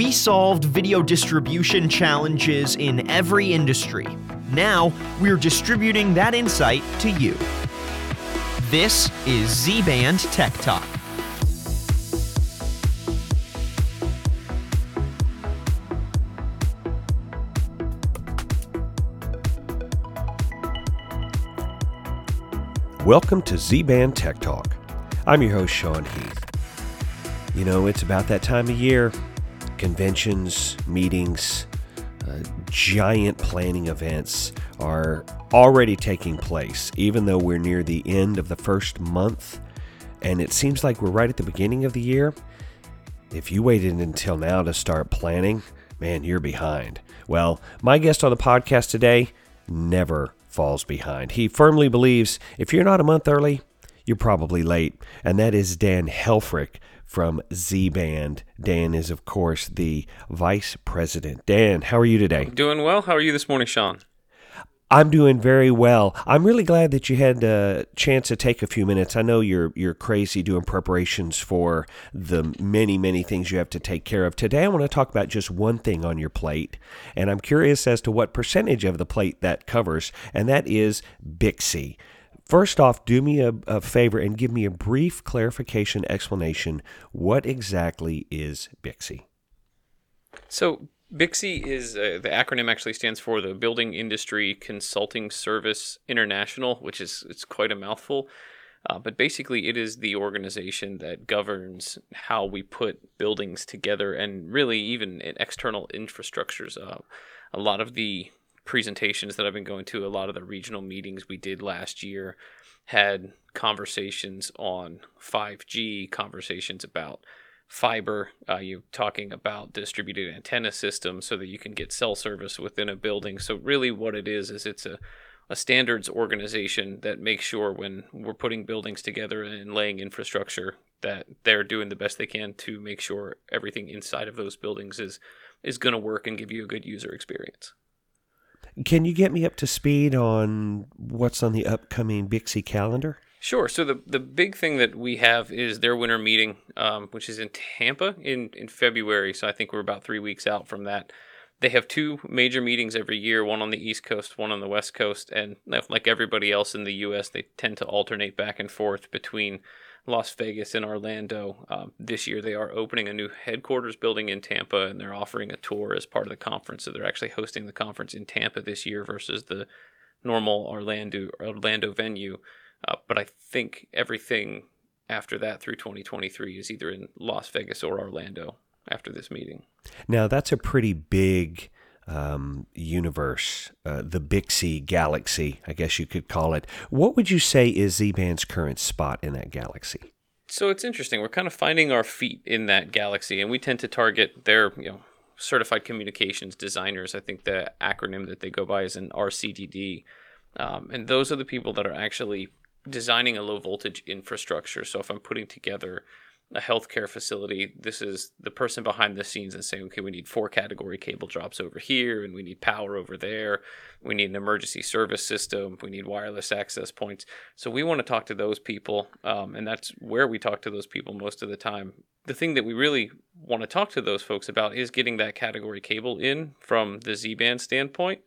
We solved video distribution challenges in every industry. Now, we're distributing that insight to you. This is Z Band Tech Talk. Welcome to Z Band Tech Talk. I'm your host, Sean Heath. You know, it's about that time of year conventions, meetings, uh, giant planning events are already taking place, even though we're near the end of the first month. And it seems like we're right at the beginning of the year. If you waited until now to start planning, man, you're behind. Well, my guest on the podcast today never falls behind. He firmly believes if you're not a month early, you're probably late. And that is Dan Helfrich from Z Band. Dan is, of course, the vice president. Dan, how are you today? Doing well. How are you this morning, Sean? I'm doing very well. I'm really glad that you had a chance to take a few minutes. I know you're you're crazy doing preparations for the many many things you have to take care of. Today I want to talk about just one thing on your plate, and I'm curious as to what percentage of the plate that covers, and that is BICSI. First off, do me a, a, favor and give me a brief clarification explanation. What exactly is BICSI? So, BICSI is uh, the acronym actually stands for the Building Industry Consulting Service International, which is it's quite a mouthful. Uh, but basically, it is the organization that governs how we put buildings together and really even in external infrastructures. Uh, a lot of the presentations that I've been going to, a lot of the regional meetings we did last year had conversations on 5G, conversations about fiber. Uh, you're talking about distributed antenna systems so that you can get cell service within a building. So really, what it is is it's a a standards organization that makes sure when we're putting buildings together and laying infrastructure that they're doing the best they can to make sure everything inside of those buildings is is going to work and give you a good user experience. Can you get me up to speed on what's on the upcoming BICSI calendar? Sure. So the the big thing that we have is their winter meeting, um, which is in Tampa in in February. So I think we're about three weeks out from that. They have two major meetings every year, one on the East Coast, one on the West Coast, and like everybody else in the U.S., they tend to alternate back and forth between Las Vegas and Orlando. Um, this year, they are opening a new headquarters building in Tampa, and they're offering a tour as part of the conference. So they're actually hosting the conference in Tampa this year versus the normal Orlando Orlando venue. Uh, but I think everything after that through 2023 is either in Las Vegas or Orlando after this meeting. Now that's a pretty big um, universe, uh, the BICSI galaxy, I guess you could call it. What would you say is Z Band's current spot in that galaxy? So it's interesting. We're kind of finding our feet in that galaxy, and we tend to target their, you know, certified communications designers. I think the acronym that they go by is an RCDD, um, and those are the people that are actually designing a low voltage infrastructure. So if I'm putting together a healthcare facility, this is the person behind the scenes and saying, okay, we need four category cable drops over here, and we need power over there. We need an emergency service system. We need wireless access points. So we want to talk to those people, um, and that's where we talk to those people most of the time. The thing that we really want to talk to those folks about is getting that category cable in from the Z band standpoint.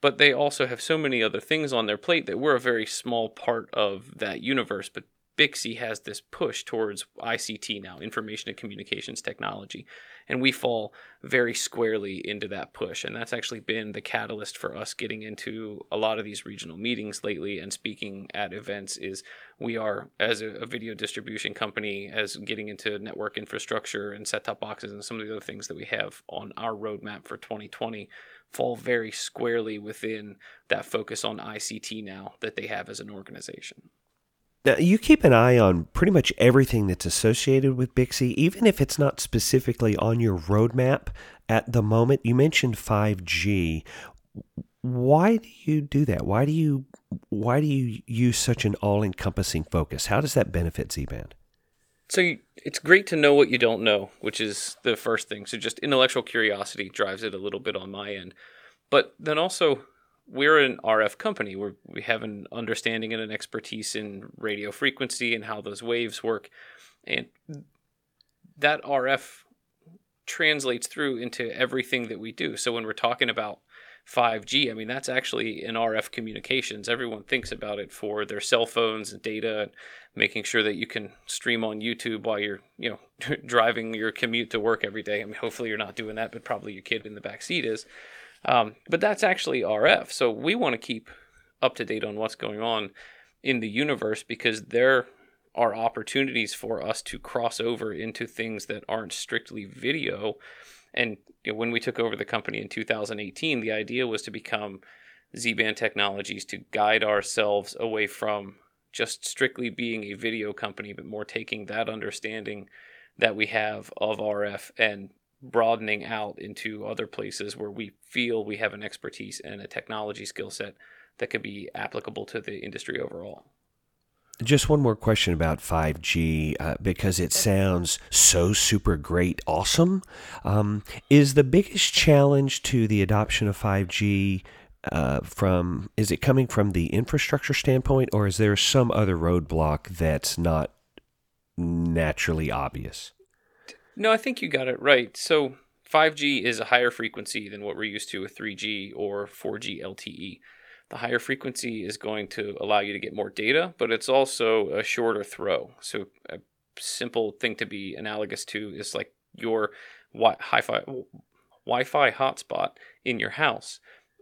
But they also have so many other things on their plate that we're a very small part of that universe. But BICSI has this push towards ICT now, information and communications technology. And we fall very squarely into that push. And that's actually been the catalyst for us getting into a lot of these regional meetings lately and speaking at events is we are, as a, a video distribution company, as getting into network infrastructure and set-top boxes and some of the other things that we have on our roadmap for 2020 fall very squarely within that focus on ICT now that they have as an organization. Now, you keep an eye on pretty much everything that's associated with BICSI, even if it's not specifically on your roadmap at the moment. You mentioned 5G. Why do you do that? Why do you why do you use such an all-encompassing focus? How does that benefit Z-band? So you, it's great to know what you don't know, which is the first thing. So just intellectual curiosity drives it a little bit on my end. But then also we're an RF company. we we have an understanding and an expertise in radio frequency and how those waves work, and that RF translates through into everything that we do. So when we're talking about 5G, I mean that's actually in RF communications. Everyone thinks about it for their cell phones and data, making sure that you can stream on YouTube while you're, you know, driving your commute to work every day. I mean, hopefully you're not doing that, but probably your kid in the back seat is. Um, but that's actually RF. So we want to keep up to date on what's going on in the universe because there are opportunities for us to cross over into things that aren't strictly video. And you know, when we took over the company in 2018, the idea was to become Z band technologies to guide ourselves away from just strictly being a video company, but more taking that understanding that we have of RF and broadening out into other places where we feel we have an expertise and a technology skill set that could be applicable to the industry overall. Just one more question about 5G uh, because it sounds so super great, awesome. Um, is the biggest challenge to the adoption of 5G uh, from is it coming from the infrastructure standpoint, or is there some other roadblock that's not naturally obvious? No, I think you got it right. So 5G is a higher frequency than what we're used to with 3G or 4G LTE. The higher frequency is going to allow you to get more data, but it's also a shorter throw. So a simple thing to be analogous to is like your Wi-Fi Wi-Fi hotspot in your house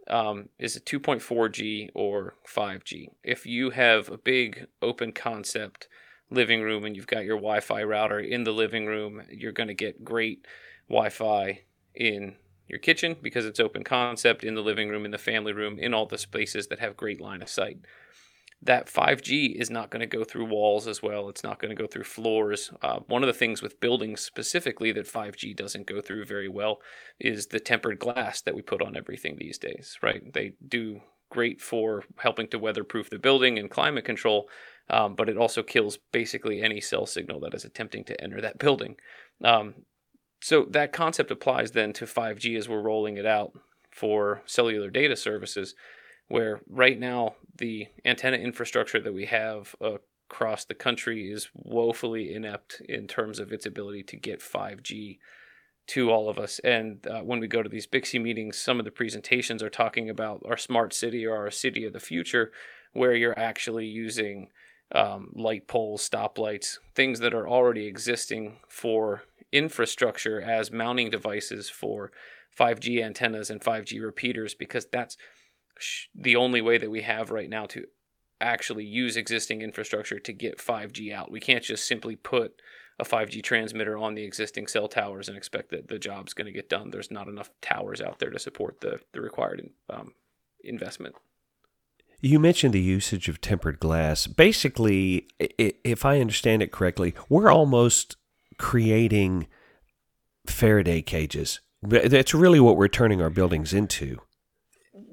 um, is a 2.4G or 5G. If you have a big open concept living room and you've got your Wi Fi router in the living room, you're going to get great Wi Fi in your kitchen because it's open concept, in the living room, in the family room, in all the spaces that have great line of sight. That 5G is not going to go through walls as well. It's not going to go through floors. Uh, one of the things with buildings specifically that 5G doesn't go through very well is the tempered glass that we put on everything these days, right? They do great for helping to weatherproof the building and climate control, um, but it also kills basically any cell signal that is attempting to enter that building. Um, so that concept applies then to 5G as we're rolling it out for cellular data services, where right now the antenna infrastructure that we have across the country is woefully inept in terms of its ability to get 5G to all of us. And uh, when we go to these BICSI meetings, some of the presentations are talking about our smart city or our city of the future, where you're actually using um, light poles, stoplights, things that are already existing for infrastructure as mounting devices for 5G antennas and 5G repeaters because that's the only way that we have right now to actually use existing infrastructure to get 5G out. We can't just simply put a 5G transmitter on the existing cell towers and expect that the job's going to get done. There's not enough towers out there to support the, the required um, investment. You mentioned the usage of tempered glass. Basically, if I understand it correctly, we're almost creating Faraday cages. That's really what we're turning our buildings into.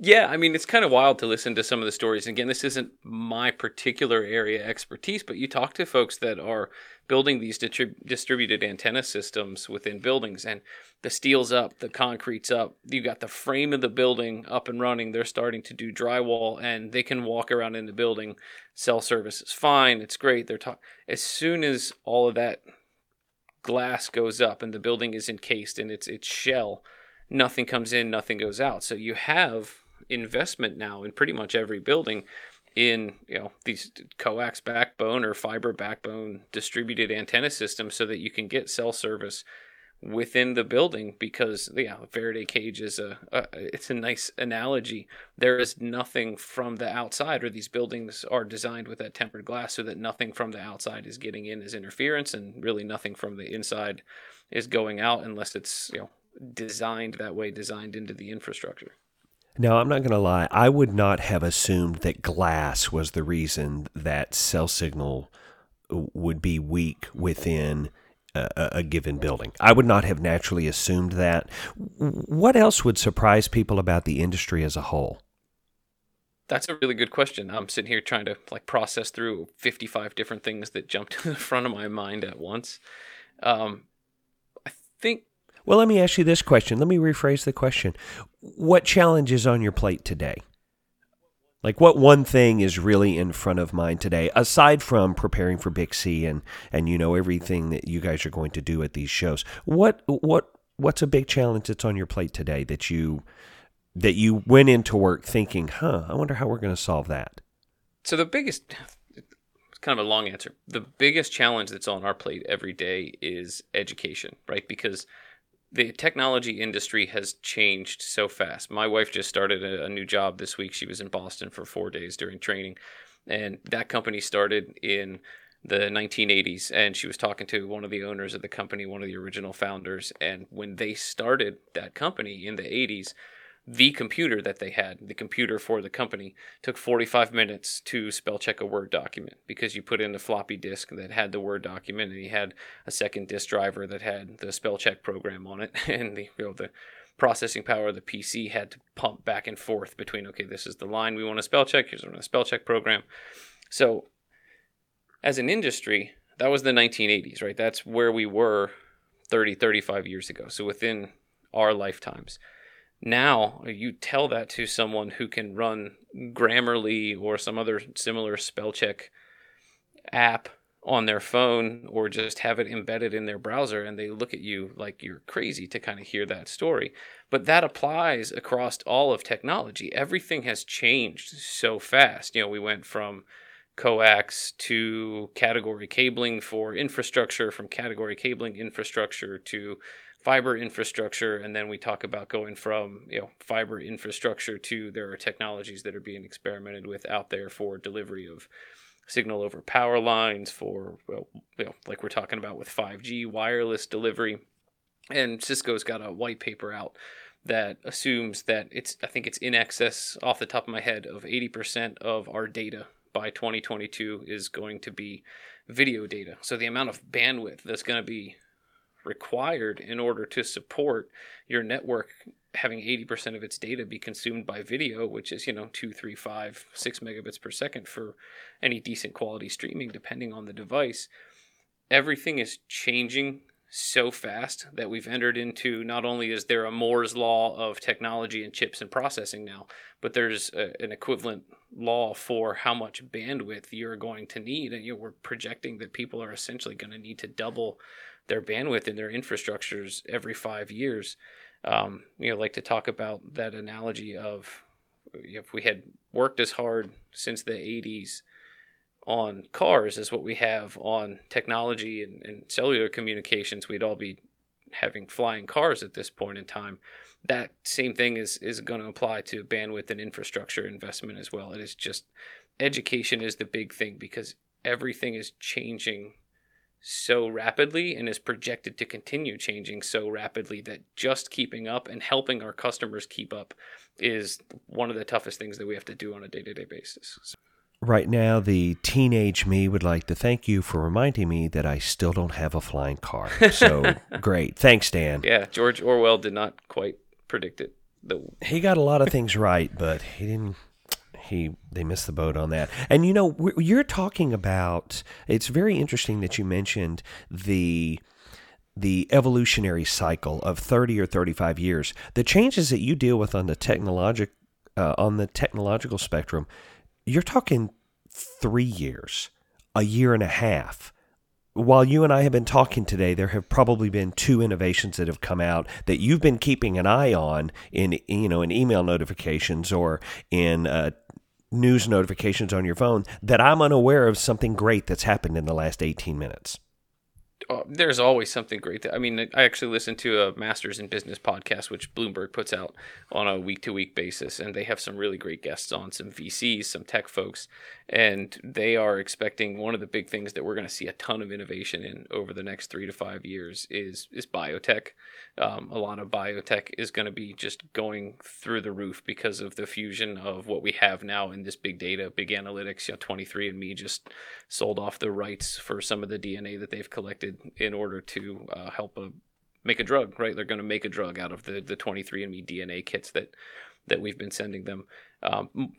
Yeah, I mean, it's kind of wild to listen to some of the stories. Again, this isn't my particular area expertise, but you talk to folks that are building these distrib- distributed antenna systems within buildings, and the steel's up, the concrete's up, you got the frame of the building up and running. They're starting to do drywall, and they can walk around in the building. Cell service is fine, it's great. They're talking as soon as all of that glass goes up and the building is encased in its its shell nothing comes in, nothing goes out. So you have investment now in pretty much every building in you know these coax backbone or fiber backbone distributed antenna systems so that you can get cell service within the building because yeah Faraday cage is a, a, it's a nice analogy there is nothing from the outside or these buildings are designed with that tempered glass so that nothing from the outside is getting in as interference and really nothing from the inside is going out unless it's you know designed that way, designed into the infrastructure. Now, I'm not going to lie. I would not have assumed that glass was the reason that cell signal would be weak within a, a, given building. I would not have naturally assumed that. What else would surprise people about the industry as a whole? That's a really good question. I'm sitting here trying to like process through 55 different things that jumped to the front of my mind at once. Um, well, let me ask you this question. Let me rephrase the question. What challenge is on your plate today? Like what one thing is really in front of mind today, aside from preparing for BICSI and and you know everything that you guys are going to do at these shows? What what what's a big challenge that's on your plate today that you that you went into work thinking, huh, I wonder how we're going to solve that? So the biggest it's kind of a long answer. The biggest challenge that's on our plate every day is education, right? Because the technology industry has changed so fast. My wife just started a, a, new job this week. She was in Boston for four days during training, and that company started in the 1980s. And she was talking to one of the owners of the company, one of the original founders. And when they started that company in the 80s, the computer that they had, the computer for the company, took 45 minutes to spell check a Word document because you put in a floppy disk that had the Word document and you had a second disk driver that had the spell check program on it and the you know the processing power of the PC had to pump back and forth between okay this is the line we want to spell check here's a spell check program. So as an industry, that was the 1980s, right? That's where we were 30 35 years ago. So within our lifetimes now, you tell that to someone who can run Grammarly or some other similar spell check app on their phone or just have it embedded in their browser and they look at you like you're crazy to kind of hear that story. But that applies across all of technology. Everything has changed so fast. You know, we went from coax to category cabling for infrastructure, from category cabling infrastructure to fiber infrastructure and then we talk about going from you know fiber infrastructure to there are technologies that are being experimented with out there for delivery of signal over power lines for well, you know like we're talking about with 5G wireless delivery and Cisco's got a white paper out that assumes that it's I think it's in excess off the top of my head of 80% of our data by 2022 is going to be video data. So the amount of bandwidth that's going to be required in order to support your network having 80% of its data be consumed by video, which is, you know, two, three, five, six megabits per second for any decent quality streaming, depending on the device. Everything is changing so fast that we've entered into not only is there a Moore's law of technology and chips and processing now, but there's a, an equivalent law for how much bandwidth you're going to need. And you know, we're projecting that people are essentially going to need to double their bandwidth and their infrastructures every five years. Um, you know, like to talk about that analogy of if we had worked as hard since the 80s on cars as what we have on technology and, and cellular communications, we'd all be having flying cars at this point in time. That same thing is is going to apply to bandwidth and infrastructure investment as well. It is just education is the big thing because everything is changing so rapidly and is projected to continue changing so rapidly that just keeping up and helping our customers keep up is one of the toughest things that we have to do on a day-to-day basis. Right now, the teenage me would like to thank you for reminding me that I still don't have a flying car. So great. Thanks, Dan. Yeah, George Orwell did not quite predict it. The... He got a lot of things right, but he didn't he they missed the boat on that. And you know, you're talking about. It's very interesting that you mentioned the the evolutionary cycle of 30 or 35 years. The changes that you deal with on the technologic uh, on the technological spectrum, you're talking three years, a year and a half. While you and I have been talking today, there have probably been two innovations that have come out that you've been keeping an eye on in you know in email notifications or in uh, news notifications on your phone that I'm unaware of something great that's happened in the last 18 minutes. Oh, there's always something great. That, I mean, I actually listen to a Masters in Business podcast, which Bloomberg puts out on a week to week basis, and they have some really great guests on, some VCs, some tech folks, and they are expecting one of the big things that we're going to see a ton of innovation in over the next three to five years is is biotech. Um, a lot of biotech is going to be just going through the roof because of the fusion of what we have now in this big data, big analytics. You know, 23andMe just sold off the rights for some of the DNA that they've collected in order to uh, help a, make a drug. Right, they're going to make a drug out of the the 23andMe DNA kits that that we've been sending them. Um,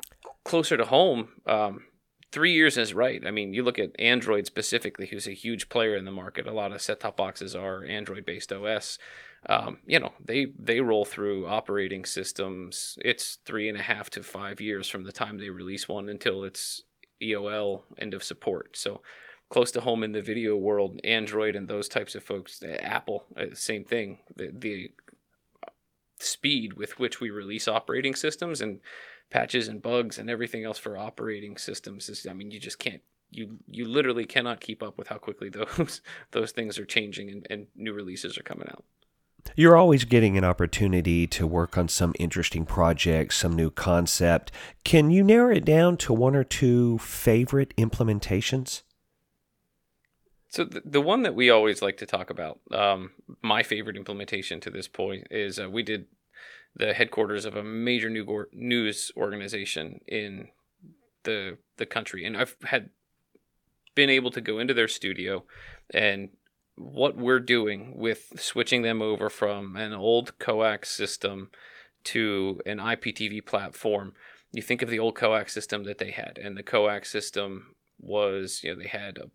closer to home. Um, three years is right. I mean, you look at Android specifically, who's a huge player in the market. A lot of set-top boxes are Android-based OS um, you know they they roll through operating systems it's three and a half to five years from the time they release one until it's eol end of support so close to home in the video world, Android and those types of folks, Apple, uh, same thing. The, the speed with which we release operating systems and patches and bugs and everything else for operating systems is, I mean, you just can't you you literally cannot keep up with how quickly those those things are changing and, and new releases are coming out. You're always getting an opportunity to work on some interesting project, some new concept. Can you narrow it down to one or two favorite implementations? So the, the one that we always like to talk about, um, my favorite implementation to this point is uh, we did the headquarters of a major new news organization in the the country, and I've had been able to go into their studio and what we're doing with switching them over from an old coax system to an IPTV platform. You think of the old coax system that they had, and the coax system was, you know, they had a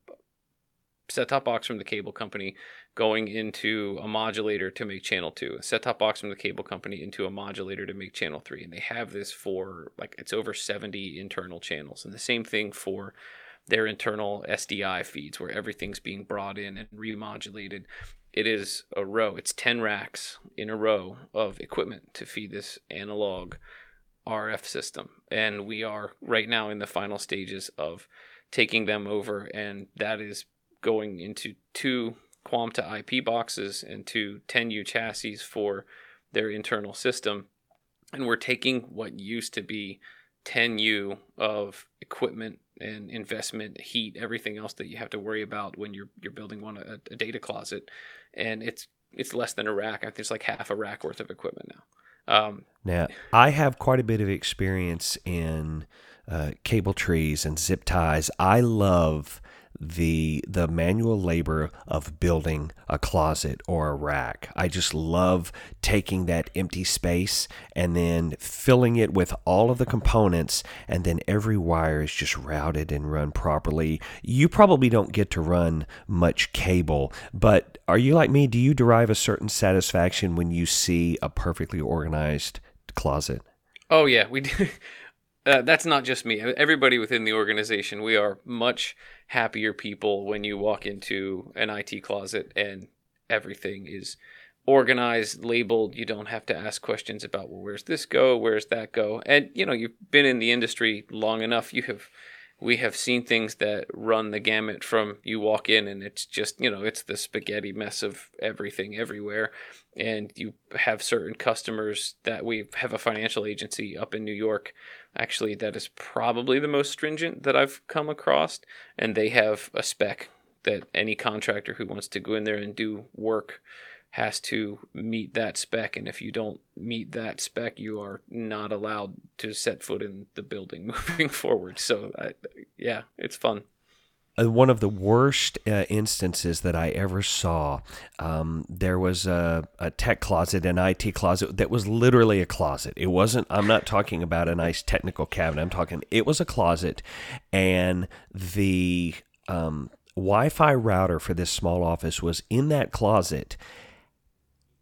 set top box from the cable company going into a modulator to make channel 2 a set top box from the cable company into a modulator to make channel 3 and they have this for like it's over 70 internal channels and the same thing for their internal SDI feeds where everything's being brought in and remodulated. It is a row, it's 10 racks in a row of equipment to feed this analog RF system. And we are right now in the final stages of taking them over, and that is going into two Quanta IP boxes and two 10U chassis for their internal system. And we're taking what used to be 10U of equipment and investment, heat, everything else that you have to worry about when you're you're building one a, a data closet, and it's it's less than a rack. I think it's like half a rack worth of equipment now. Um, now I have quite a bit of experience in uh, cable trees and zip ties. I love the the manual labor of building a closet or a rack. I just love taking that empty space and then filling it with all of the components and then every wire is just routed and run properly. You probably don't get to run much cable, but are you like me? Do you derive a certain satisfaction when you see a perfectly organized closet? Oh yeah, we do. Uh, that's not just me. Everybody within the organization, we are much happier people when you walk into an IT closet and everything is organized, labeled. You don't have to ask questions about, well, where's this go? Where's that go? And, you know, you've been in the industry long enough. You have, we have seen things that run the gamut from you walk in and it's just, you know, it's the spaghetti mess of everything everywhere. And you have certain customers that we have a financial agency up in New York Actually, that is probably the most stringent that I've come across. And they have a spec that any contractor who wants to go in there and do work has to meet that spec. And if you don't meet that spec, you are not allowed to set foot in the building moving forward. So, I, yeah, it's fun. Uh, one of the worst uh, instances that I ever saw. Um, there was a, a, tech closet, an IT closet that was literally a closet. It wasn't, I'm not talking about a nice technical cabinet. I'm talking, it was a closet, and the um, Wi Fi router for this small office was in that closet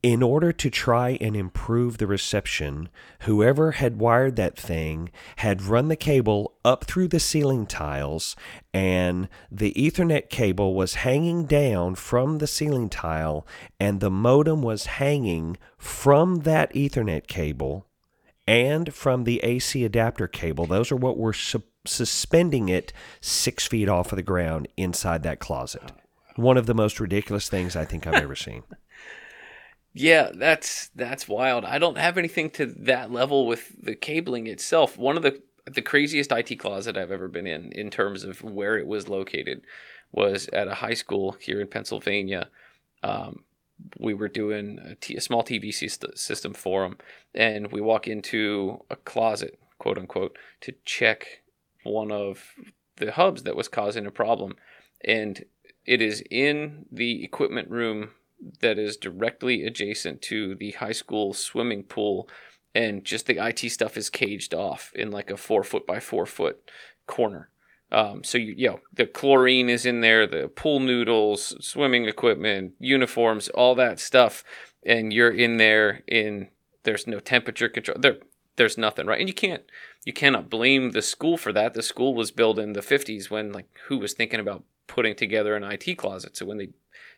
in order to try and improve the reception, whoever had wired that thing had run the cable up through the ceiling tiles, and the Ethernet cable was hanging down from the ceiling tile, and the modem was hanging from that Ethernet cable and from the AC adapter cable. Those are what were su- suspending it six feet off of the ground inside that closet. One of the most ridiculous things I think I've ever seen. Yeah, that's that's wild. I don't have anything to that level with the cabling itself. One of the the craziest IT closet I've ever been in in terms of where it was located was at a high school here in Pennsylvania. Um, we were doing a, t- a small TV system for them, and we walk into a closet, quote unquote, to check one of the hubs that was causing a problem, and it is in the equipment room that is directly adjacent to the high school swimming pool, and just the IT stuff is caged off in like a four foot by four foot corner. Um, so you, you know the chlorine is in there, the pool noodles, swimming equipment, uniforms, all that stuff, and you're in there. In there's no temperature control. There, there's nothing right, and you can't you cannot blame the school for that. The school was built in the 50s when like who was thinking about putting together an IT closet. So when they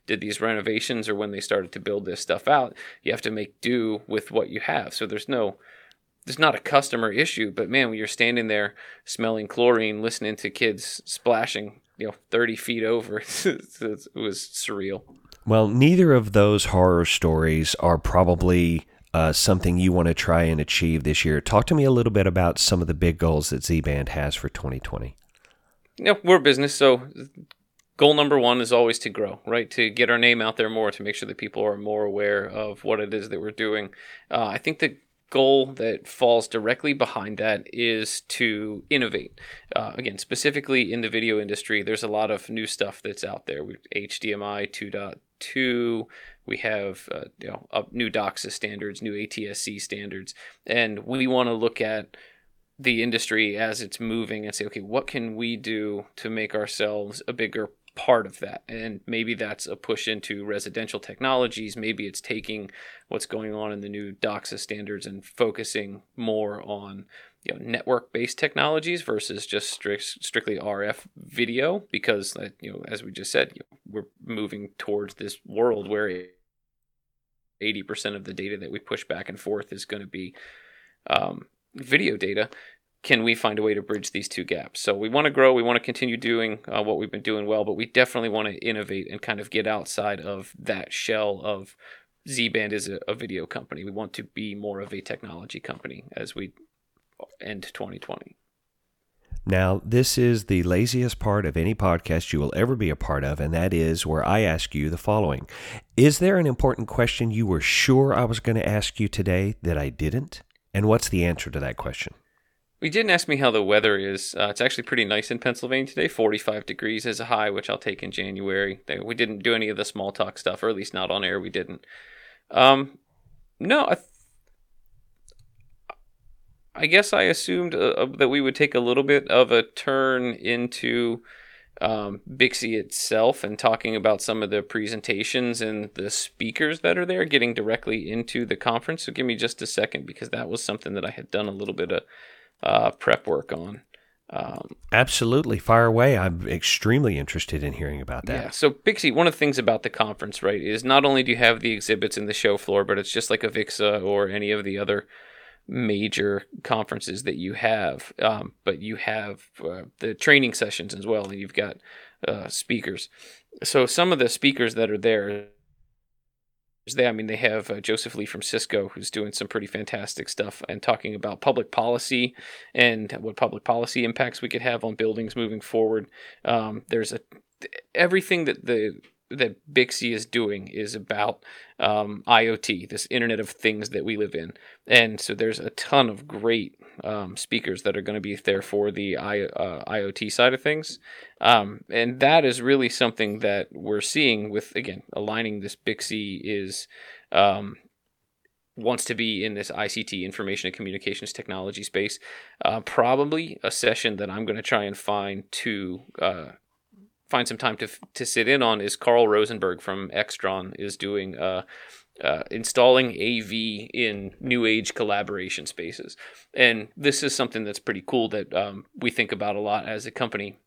did these renovations or when they started to build this stuff out, you have to make do with what you have. So there's no there's not a customer issue, but man, when you're standing there smelling chlorine, listening to kids splashing, you know, 30 feet over, it was surreal. Well, neither of those horror stories are probably uh, something you want to try and achieve this year. Talk to me a little bit about some of the big goals that Z Band has for 2020. Yeah, we're a business, so goal number one is always to grow, right? To get our name out there more, to make sure that people are more aware of what it is that we're doing. Uh, I think the goal that falls directly behind that is to innovate. Uh, again, specifically in the video industry, there's a lot of new stuff that's out there. We HDMI 2.2. We have uh, you know new DOCSIS standards, new ATSC standards, and we want to look at the industry as it's moving and say, okay, what can we do to make ourselves a bigger part of that. And maybe that's a push into residential technologies. Maybe it's taking what's going on in the new DOCSIS standards and focusing more on you know, network-based technologies versus just strict, strictly RF video. Because you know, as we just said, you know, we're moving towards this world where 80% of the data that we push back and forth is going to be um, video data can we find a way to bridge these two gaps? So we want to grow, we want to continue doing uh, what we've been doing well, but we definitely want to innovate and kind of get outside of that shell of Z Band is a, a, video company. We want to be more of a technology company as we end 2020. Now, this is the laziest part of any podcast you will ever be a part of, and that is where I ask you the following Is there an important question you were sure I was going to ask you today that I didn't? And what's the answer to that question? We didn't ask me how the weather is. Uh, it's actually pretty nice in Pennsylvania today. 45 degrees is a high, which I'll take in January. We didn't do any of the small talk stuff, or at least not on air. We didn't. Um, no, I, th- I guess I assumed uh, uh, that we would take a little bit of a turn into um, BICSI itself and talking about some of the presentations and the speakers that are there, getting directly into the conference. So give me just a second because that was something that I had done a little bit of uh, prep work on. Um, Absolutely, fire away. I'm extremely interested in hearing about that. Yeah. So BICSI, one of the things about the conference, right, is not only do you have the exhibits in the show floor, but it's just like a AVIXA or any of the other major conferences that you have. Um, but you have uh, the training sessions as well, and you've got uh, speakers. So some of the speakers that are there they, I mean, they have uh, Joseph Lee from Cisco, who's doing some pretty fantastic stuff and talking about public policy and what public policy impacts we could have on buildings moving forward. Um, there's a everything that the that BICSI is doing is about um, IoT, this Internet of Things that we live in, and so there's a ton of great um, speakers that are going to be there for the I, uh, IoT side of things. Um, and that is really something that we're seeing with, again, aligning this BICSI is um, wants to be in this ICT, information and communications technology space. Uh, probably a session that I'm going to try and find to. Uh, find some time to to sit in on is Carl Rosenberg from Extron is doing uh, uh, installing AV in new age collaboration spaces. And this is something that's pretty cool that um, we think about a lot as a company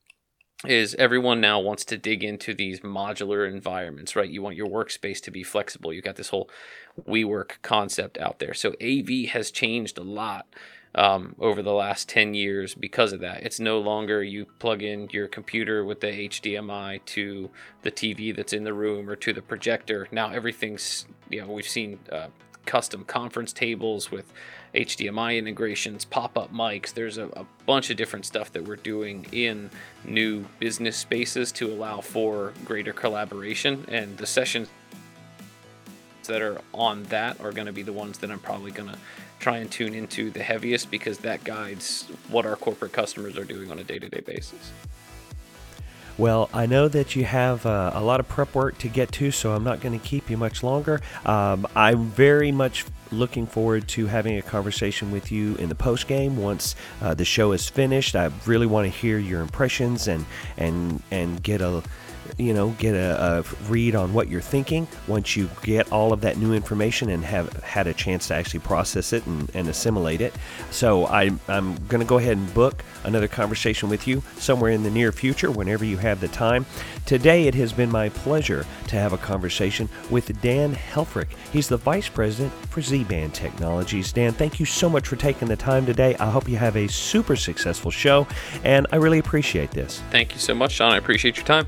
is everyone now wants to dig into these modular environments, right? You want your workspace to be flexible. You got this whole WeWork concept out there. So AV has changed a lot um, over the last 10 years because of that. It's no longer you plug in your computer with the HDMI to the TV that's in the room or to the projector. Now everything's, you know, we've seen uh, custom conference tables with HDMI integrations, pop up mics. There's a, a, bunch of different stuff that we're doing in new business spaces to allow for greater collaboration. And the sessions that are on that are going to be the ones that I'm probably going to try and tune into the heaviest because that guides what our corporate customers are doing on a day to day basis. Well, I know that you have uh, a lot of prep work to get to, so I'm not going to keep you much longer. Um, I'm very much looking forward to having a conversation with you in the post game once uh, the show is finished. I really want to hear your impressions and and and get a you know, get a, a read on what you're thinking once you get all of that new information and have had a chance to actually process it and, and assimilate it. So I, I'm going to go ahead and book another conversation with you somewhere in the near future whenever you have the time. Today, it has been my pleasure to have a conversation with Dan Helfrich. He's the Vice President for Z Band Technologies. Dan, thank you so much for taking the time today. I hope you have a super successful show, and I really appreciate this. Thank you so much, John. I appreciate your time.